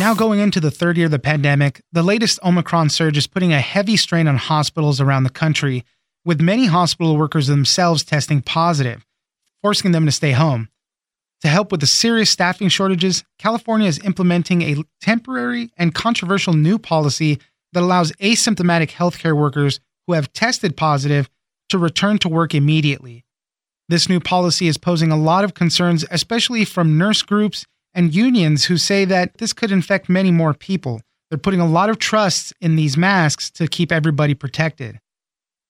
Now, going into the third year of the pandemic, the latest Omicron surge is putting a heavy strain on hospitals around the country, with many hospital workers themselves testing positive, forcing them to stay home. To help with the serious staffing shortages, California is implementing a temporary and controversial new policy that allows asymptomatic healthcare workers who have tested positive to return to work immediately. This new policy is posing a lot of concerns, especially from nurse groups and unions who say that this could infect many more people. They're putting a lot of trust in these masks to keep everybody protected.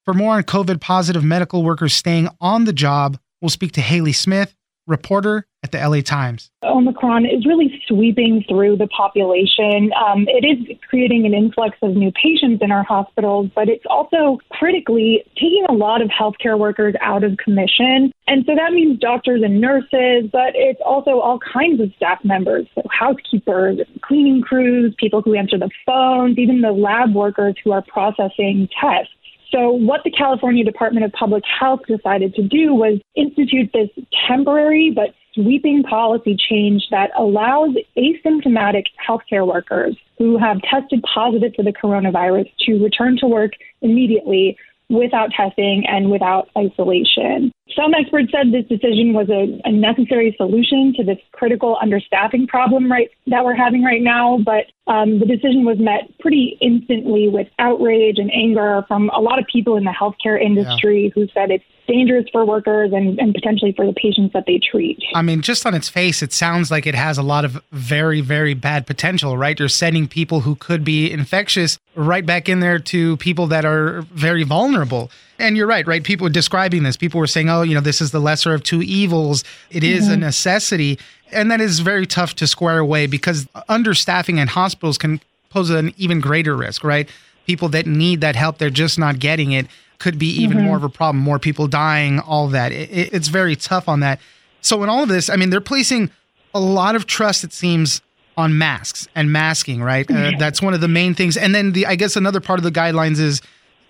For more on COVID positive medical workers staying on the job, we'll speak to Hayley Smith, reporter at the LA Times. Omicron is really sweeping through the population. Um, it is creating an influx of new patients in our hospitals, but it's also critically taking a lot of healthcare workers out of commission. And so that means doctors and nurses, but it's also all kinds of staff members. So housekeepers, cleaning crews, people who answer the phones, even the lab workers who are processing tests. So, what the California Department of Public Health decided to do was institute this temporary but sweeping policy change that allows asymptomatic healthcare workers who have tested positive for the coronavirus to return to work immediately without testing and without isolation. Some experts said this decision was a, a, necessary solution to this critical understaffing problem right that we're having right now, but um, the decision was met pretty instantly with outrage and anger from a lot of people in the healthcare industry yeah. who said it's dangerous for workers and, and potentially for the patients that they treat. I mean, just on its face, it sounds like it has a lot of very, very bad potential, right? You're sending people who could be infectious right back in there to people that are very vulnerable. And you're right, right? People were describing this. People were saying, oh, you know, this is the lesser of two evils. It is mm-hmm. a necessity. And that is very tough to square away because understaffing in hospitals can pose an even greater risk, right? People that need that help, they're just not getting it could be even mm-hmm. more of a problem. More people dying, all that. It, it, it's very tough on that. So in all of this, I mean, they're placing a lot of trust. It seems on masks and masking, right? Uh, that's one of the main things. And then the, I guess another part of the guidelines is,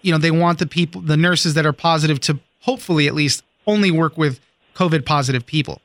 you know, they want the people, the nurses that are positive, to hopefully at least only work with COVID positive people.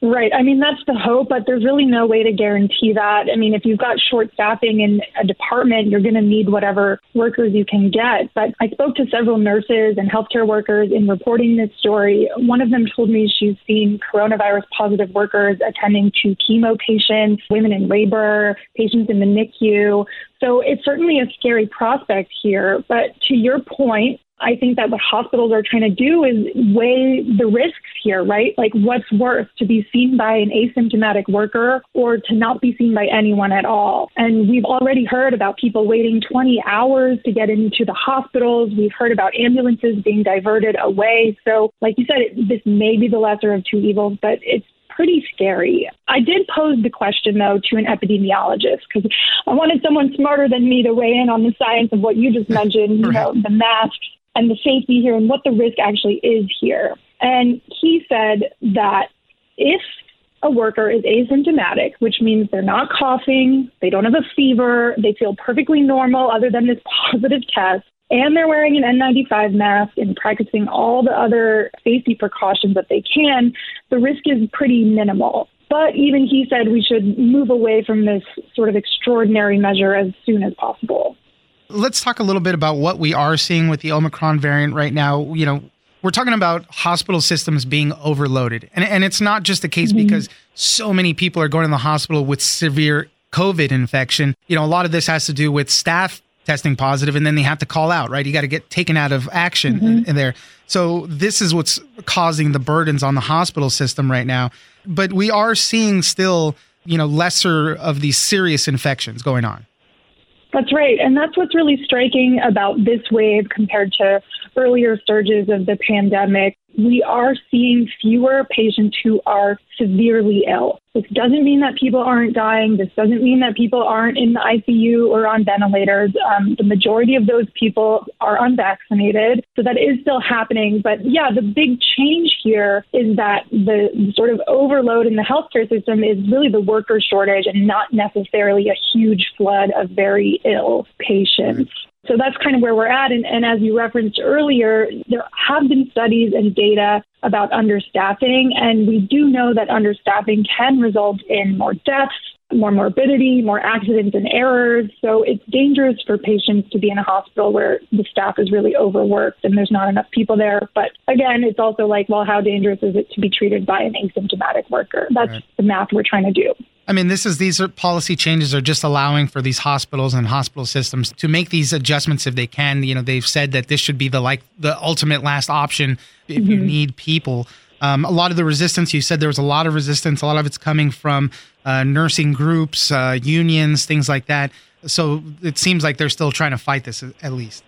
Right. I mean, that's the hope, but there's really no way to guarantee that. I mean, if you've got short staffing in a department, you're going to need whatever workers you can get. But I spoke to several nurses and healthcare workers in reporting this story. One of them told me she's seen coronavirus positive workers attending to chemo patients, women in labor, patients in the NICU. So it's certainly a scary prospect here. But to your point, I think that what hospitals are trying to do is weigh the risks here, right? Like what's worse to be seen by an asymptomatic worker or to not be seen by anyone at all. And we've already heard about people waiting 20 hours to get into the hospitals. We've heard about ambulances being diverted away. So, like you said, it, this may be the lesser of two evils, but it's pretty scary. I did pose the question, though, to an epidemiologist because I wanted someone smarter than me to weigh in on the science of what you just mentioned, you know, the masks and the safety here and what the risk actually is here. And he said that if a worker is asymptomatic, which means they're not coughing, they don't have a fever, they feel perfectly normal other than this positive test, and they're wearing an N95 mask and practicing all the other safety precautions that they can, the risk is pretty minimal. But even he said we should move away from this sort of extraordinary measure as soon as possible. Let's talk a little bit about what we are seeing with the Omicron variant right now. You know, we're talking about hospital systems being overloaded. And, and it's not just the case mm-hmm. because so many people are going to the hospital with severe COVID infection. You know, a lot of this has to do with staff testing positive and then they have to call out, right? You got to get taken out of action mm-hmm. in, in there. So this is what's causing the burdens on the hospital system right now. But we are seeing still, you know, lesser of these serious infections going on. That's right. And that's what's really striking about this wave compared to earlier surges of the pandemic, we are seeing fewer patients who are severely ill. This doesn't mean that people aren't dying. This doesn't mean that people aren't in the ICU or on ventilators. Um, the majority of those people are unvaccinated. So that is still happening. But yeah, the big change here is that the sort of overload in the healthcare system is really the worker shortage and not necessarily a huge flood of very ill patients. So that's kind of where we're at. And, and, as you referenced earlier, there have been studies and data about understaffing, and we do know that understaffing can result in more deaths, more morbidity, more accidents and errors. So it's dangerous for patients to be in a hospital where the staff is really overworked and there's not enough people there. But again, it's also like, well, how dangerous is it to be treated by an asymptomatic worker? That's right. the math we're trying to do. I mean, this is these are policy changes are just allowing for these hospitals and hospital systems to make these adjustments if they can. You know, they've said that this should be the like the ultimate last option if mm-hmm. you need people. Um, a lot of the resistance, you said there was a lot of resistance. A lot of it's coming from uh, nursing groups, uh, unions, things like that. So it seems like they're still trying to fight this at least.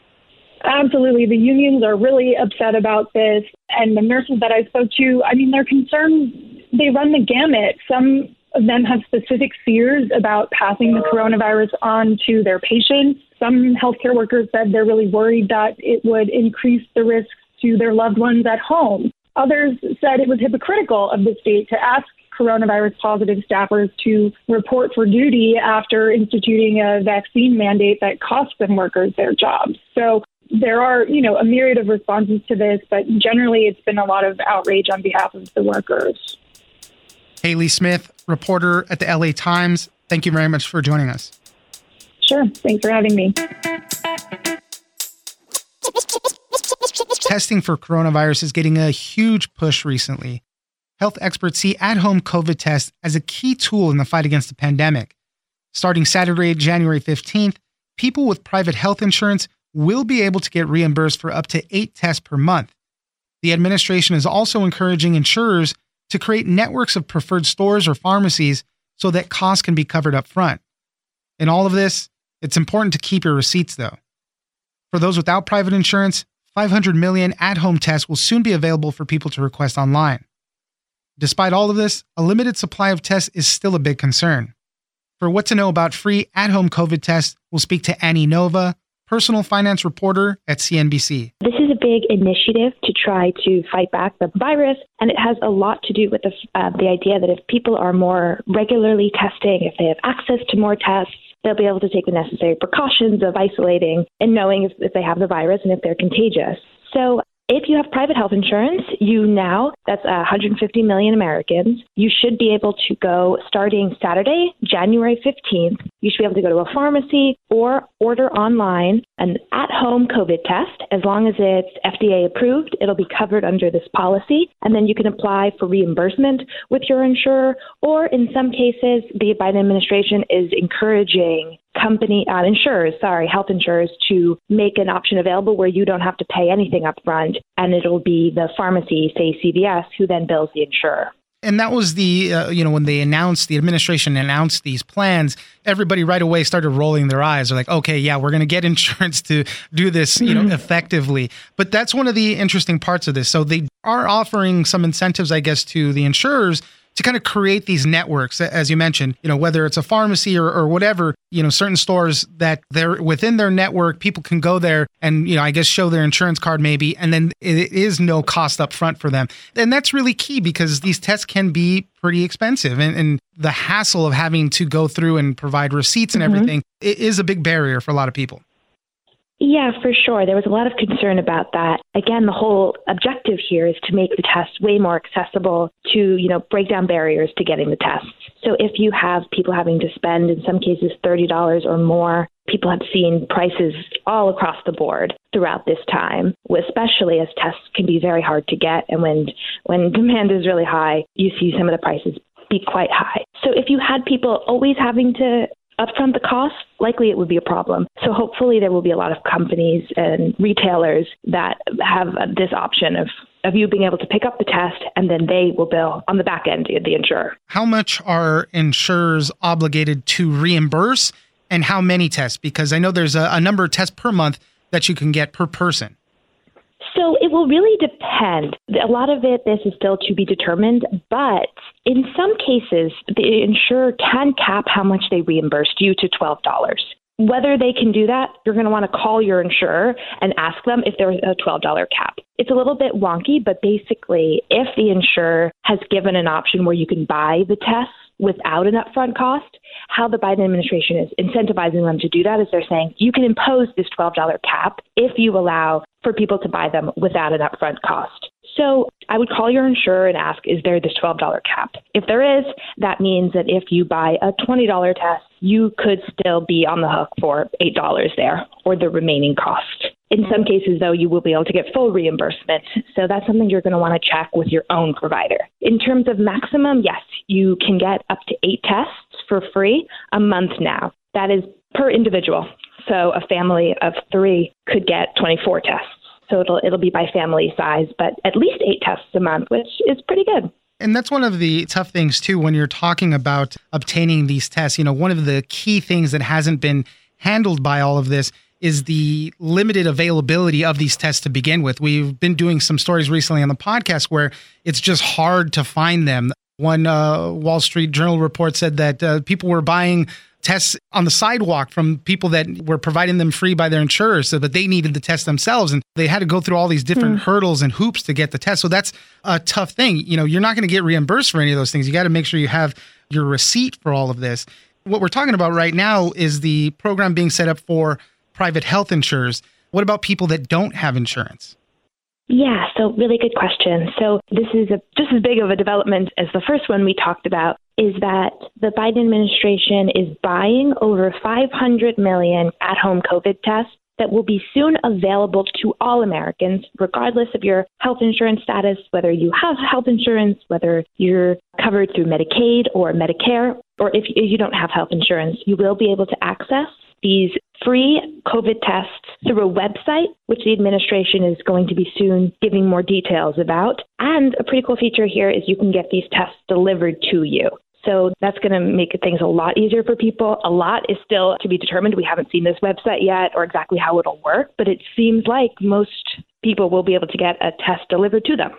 Absolutely. The unions are really upset about this. And the nurses that I spoke to, I mean, they're concerned. They run the gamut. Some of them have specific fears about passing the coronavirus on to their patients. Some healthcare workers said they're really worried that it would increase the risks to their loved ones at home. Others said it was hypocritical of the state to ask coronavirus positive staffers to report for duty after instituting a vaccine mandate that cost them workers their jobs. So there are, you know, a myriad of responses to this, but generally it's been a lot of outrage on behalf of the workers. Hayley Smith, reporter at the LA Times, thank you very much for joining us. Sure. Thanks for having me. Testing for coronavirus is getting a huge push recently. Health experts see at home COVID tests as a key tool in the fight against the pandemic. Starting Saturday, January 15th, people with private health insurance will be able to get reimbursed for up to eight tests per month. The administration is also encouraging insurers to create networks of preferred stores or pharmacies so that costs can be covered up front. In all of this, it's important to keep your receipts though. For those without private insurance, 500 million at home tests will soon be available for people to request online. Despite all of this, a limited supply of tests is still a big concern. For what to know about free at home COVID tests, we'll speak to Annie Nova, personal finance reporter at CNBC. This is a big initiative to try to fight back the virus, and it has a lot to do with the, uh, the idea that if people are more regularly testing, if they have access to more tests, they'll be able to take the necessary precautions of isolating and knowing if, if they have the virus and if they're contagious. So if you have private health insurance, you now, that's uh, 150 million Americans, you should be able to go starting Saturday, January 15th. You should be able to go to a pharmacy or order online an at home COVID test. As long as it's FDA approved, it'll be covered under this policy. And then you can apply for reimbursement with your insurer. Or in some cases, the Biden administration is encouraging company uh, insurers, sorry, health insurers to make an option available where you don't have to pay anything up front and it'll be the pharmacy, say CVS, who then bills the insurer. And that was the, uh, you know, when they announced, the administration announced these plans, everybody right away started rolling their eyes. They're like, okay, yeah, we're going to get insurance to do this, you know, mm-hmm. effectively. But that's one of the interesting parts of this. So they are offering some incentives, I guess, to the insurers to kind of create these networks, as you mentioned, you know, whether it's a pharmacy or, or whatever, you know, certain stores that they're within their network, people can go there and, you know, I guess show their insurance card maybe, and then it is no cost up front for them. And that's really key because these tests can be pretty expensive and, and the hassle of having to go through and provide receipts and mm-hmm. everything is a big barrier for a lot of people. Yeah, for sure. There was a lot of concern about that. Again, the whole objective here is to make the test way more accessible to, you know, break down barriers to getting the tests. So if you have people having to spend, in some cases, $30 or more, people have seen prices all across the board throughout this time, especially as tests can be very hard to get. And when, when demand is really high, you see some of the prices be quite high. So if you had people always having to upfront the cost, likely it would be a problem. So hopefully there will be a lot of companies and retailers that have this option of of you being able to pick up the test and then they will bill on the back end the insurer. How much are insurers obligated to reimburse and how many tests? Because I know there's a, a number of tests per month that you can get per person. So it will really depend. A lot of it, this is still to be determined, but in some cases, the insurer can cap how much they reimbursed you to $12. Whether they can do that, you're going to want to call your insurer and ask them if there's a $12 cap. It's a little bit wonky, but basically, if the insurer has given an option where you can buy the test without an upfront cost, how the Biden administration is incentivizing them to do that is they're saying you can impose this $12 cap if you allow for people to buy them without an upfront cost. So I would call your insurer and ask, is there this $12 cap? If there is, that means that if you buy a $20 test, you could still be on the hook for $8 there or the remaining cost. In some cases, though, you will be able to get full reimbursement. So that's something you're going to want to check with your own provider. In terms of maximum, yes, you can get up to eight tests for free a month now. That is per individual. So a family of three could get 24 tests. So it'll it'll be by family size, but at least eight tests a month, which is pretty good. And that's one of the tough things too when you're talking about obtaining these tests. You know, one of the key things that hasn't been handled by all of this is the limited availability of these tests to begin with. We've been doing some stories recently on the podcast where it's just hard to find them. One uh, Wall Street Journal report said that uh, people were buying tests on the sidewalk from people that were providing them free by their insurers so that they needed the test themselves. And they had to go through all these different mm. hurdles and hoops to get the test. So that's a tough thing. You know you're not going to get reimbursed for any of those things. You got to make sure you have your receipt for all of this. What we're talking about right now is the program being set up for private health insurers. What about people that don't have insurance yeah, so really good question. So this is a, just as big of a development as the first one we talked about is that the Biden administration is buying over 500 million at-home COVID tests that will be soon available to all Americans, regardless of your health insurance status, whether you have health insurance, whether you're covered through Medicaid or Medicare, or if you don't have health insurance, you will be able to access these free COVID tests through a website, which the administration is going to be soon giving more details about. And a pretty cool feature here is you can get these tests delivered to you. So that's going to make things a lot easier for people. A lot is still to be determined. We haven't seen this website yet or exactly how it'll work, but it seems like most people will be able to get a test delivered to them.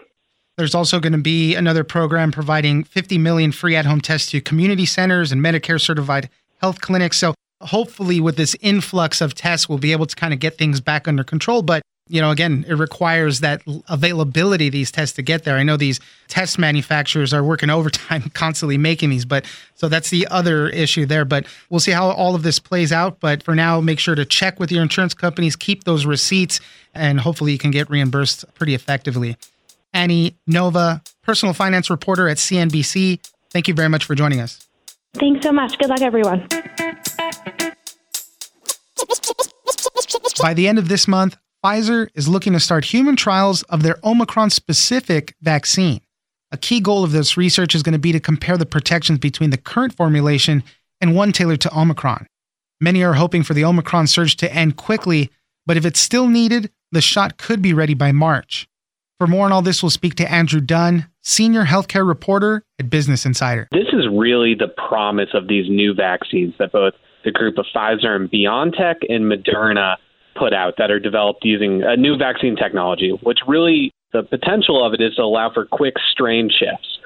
There's also going to be another program providing 50 million free at home tests to community centers and Medicare certified health clinics. So hopefully with this influx of tests we'll be able to kind of get things back under control. But you know again it requires that availability of these tests to get there. I know these test manufacturers are working overtime constantly making these but so that's the other issue there. But we'll see how all of this plays out. But for now make sure to check with your insurance companies keep those receipts and hopefully you can get reimbursed pretty effectively. Annie nova personal finance reporter at cnbc thank you very much for joining us. Thanks so much. Good luck everyone by the end of this month, Pfizer is looking to start human trials of their Omicron specific vaccine. A key goal of this research is going to be to compare the protections between the current formulation and one tailored to Omicron. Many are hoping for the Omicron surge to end quickly, but if it's still needed, the shot could be ready by March. For more on all this, we'll speak to Andrew Dunn, senior healthcare reporter at Business Insider. This is really the promise of these new vaccines that both the group of Pfizer and BioNTech and Moderna put out that are developed using a new vaccine technology, which really the potential of it is to allow for quick strain shifts.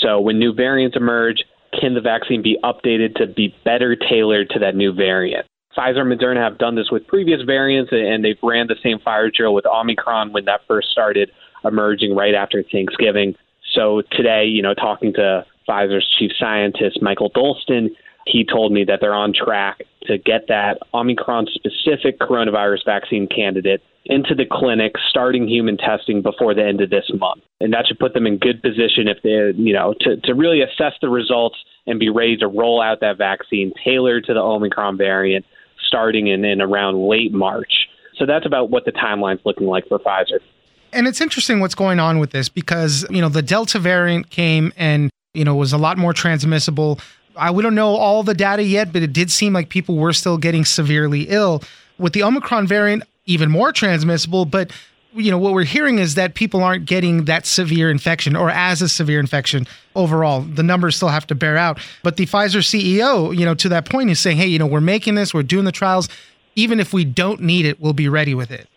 So when new variants emerge, can the vaccine be updated to be better tailored to that new variant? Pfizer and Moderna have done this with previous variants, and they've ran the same fire drill with Omicron when that first started emerging right after Thanksgiving. So today, you know, talking to Pfizer's chief scientist, Michael Dolsten, he told me that they're on track to get that Omicron specific coronavirus vaccine candidate into the clinic, starting human testing before the end of this month. And that should put them in good position if they, you know, to, to really assess the results and be ready to roll out that vaccine tailored to the Omicron variant starting in, in around late March. So that's about what the timeline's looking like for Pfizer. And it's interesting what's going on with this because, you know, the Delta variant came and, you know, was a lot more transmissible. I we don't know all the data yet, but it did seem like people were still getting severely ill. With the Omicron variant, even more transmissible, but you know what we're hearing is that people aren't getting that severe infection or as a severe infection overall. The numbers still have to bear out. But the pfizer ceo you know to that point is saying hey you know we're making this we're doing the trials. Even if we don't need it we'll be ready with it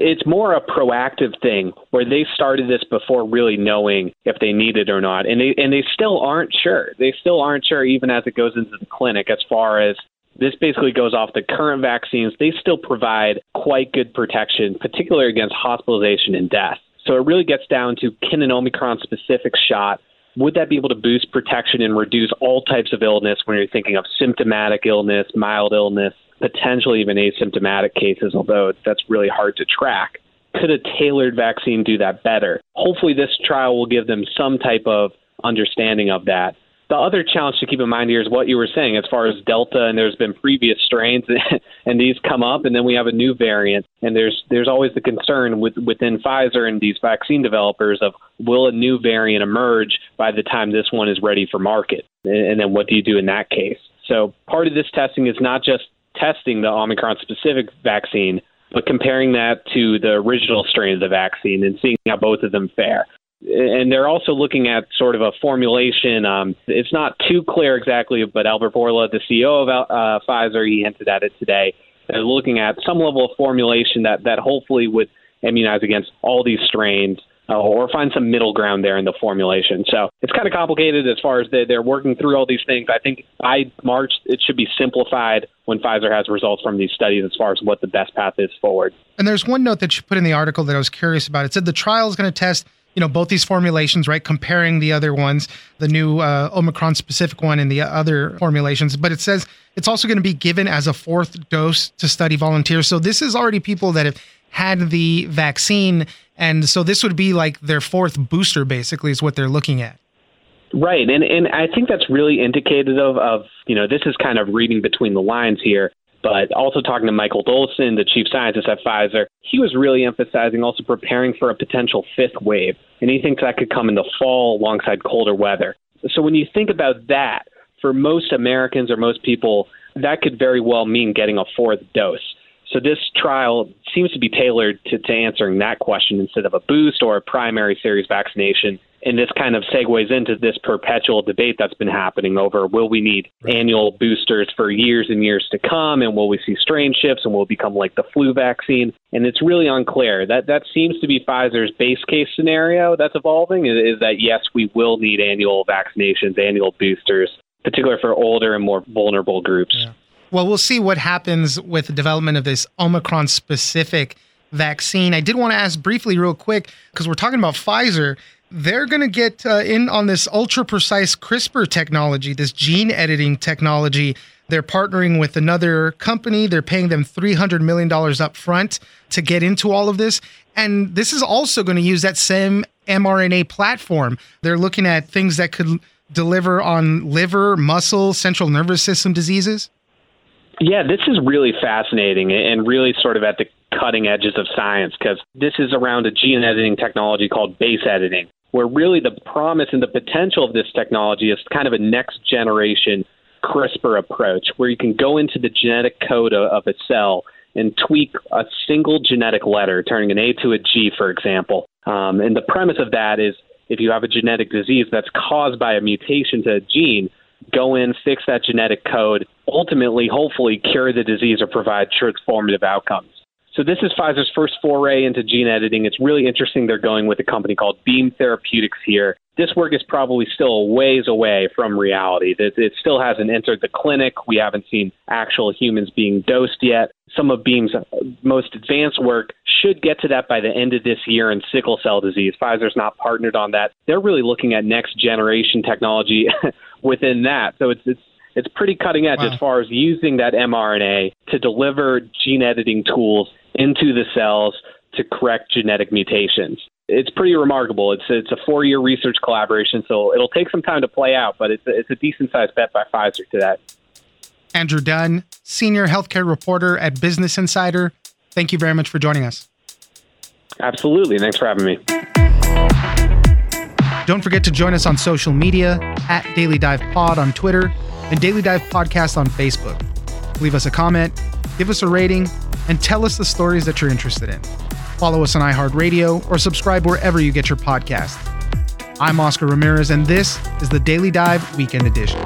it's more a proactive thing where they started this before really knowing if they need it or not, and they and they still aren't sure. They still aren't sure even as it goes into the clinic as far as this basically goes off the current vaccines. They still provide quite good protection, particularly against hospitalization and death. So it really gets down to can an Omicron specific shot would that be able to boost protection and reduce all types of illness when you're thinking of symptomatic illness, mild illness, potentially even asymptomatic cases, although that's really hard to track? Could a tailored vaccine do that better? Hopefully, this trial will give them some type of understanding of that. The other challenge to keep in mind here is what you were saying as far as Delta, and there's been previous strains, and these come up, and then we have a new variant, and there's there's always the concern with within Pfizer and these vaccine developers of will a new variant emerge by the time this one is ready for market, and, and then what do you do in that case? So part of this testing is not just testing the Omicron specific vaccine, but comparing that to the original strain of the vaccine and seeing how both of them fare and they're also looking at sort of a formulation. Um, it's not too clear exactly, but Albert Bourla, the CEO of uh, Pfizer, he hinted at it today. They're looking at some level of formulation that that hopefully would immunize against all these strains. Uh, or find some middle ground there in the formulation. So it's kind of complicated as far as they're, they're working through all these things. I think by March it should be simplified when Pfizer has results from these studies as far as what the best path is forward. And there's one note that you put in the article that I was curious about. It said the trial is going to test you know both these formulations right comparing the other ones the new uh, omicron specific one and the other formulations but it says it's also going to be given as a fourth dose to study volunteers so this is already people that have had the vaccine and so this would be like their fourth booster basically is what they're looking at right and and i think that's really indicative of, you know this is kind of reading between the lines here but also talking to Michael Dolsten, the chief scientist at Pfizer, he was really emphasizing also preparing for a potential fifth wave. And he thinks that could come in the fall alongside colder weather. So when you think about that, for most Americans or most people, that could very well mean getting a fourth dose. So this trial seems to be tailored to, to answering that question instead of a boost or a primary series vaccination and this kind of segues into this perpetual debate that's been happening over will we need annual boosters for years and years to come? And will we see strain shifts? And will it become like the flu vaccine? And it's really unclear. That that seems to be Pfizer's base case scenario that's evolving is, is that yes we will need annual vaccinations annual boosters particularly for older and more vulnerable groups. Yeah. well we'll see what happens with the development of this omicron specific vaccine. I did want to ask briefly real quick because we're talking about Pfizer they're going to get uh, in on this ultra precise CRISPR technology, this gene editing technology. They're partnering with another company. They're paying them $300 million up front to get into all of this. And this is also going to use that same mRNA platform. They're looking at things that could deliver on liver, muscle, central nervous system diseases. Yeah, this is really fascinating and really sort of at the cutting edges of science because this is around a gene editing technology called base editing where really the promise and the potential of this technology is kind of a next generation CRISPR approach, where you can go into the genetic code of a cell and tweak a single genetic letter, turning an A to a G, for example. Um, and the premise of that is if you have a genetic disease that's caused by a mutation to a gene, go in, fix that genetic code, ultimately, hopefully, cure the disease or provide transformative outcomes. So this is Pfizer's first foray into gene editing. It's really interesting. They're going with a company called Beam Therapeutics here. This work is probably still a ways away from reality. It, still hasn't entered the clinic. We haven't seen actual humans being dosed yet. Some of Beam's most advanced work should get to that by the end of this year in sickle cell disease. Pfizer's not partnered on that. They're really looking at next generation technology within that. So it's, it's it's pretty cutting edge wow. as far as using that mRNA to deliver gene editing tools into the cells to correct genetic mutations. It's pretty remarkable. It's it's a four year research collaboration, so it'll take some time to play out, but it's a, it's a decent sized bet by Pfizer today. Andrew Dunn, senior healthcare reporter at Business Insider. Thank you very much for joining us. Absolutely. Thanks for having me. Don't forget to join us on social media at Daily Dive Pod on Twitter and Daily Dive Podcast on Facebook. Leave us a comment, give us a rating, and tell us the stories that you're interested in. Follow us on iHeartRadio or subscribe wherever you get your podcast. I'm Oscar Ramirez, and this is the Daily Dive Weekend Edition.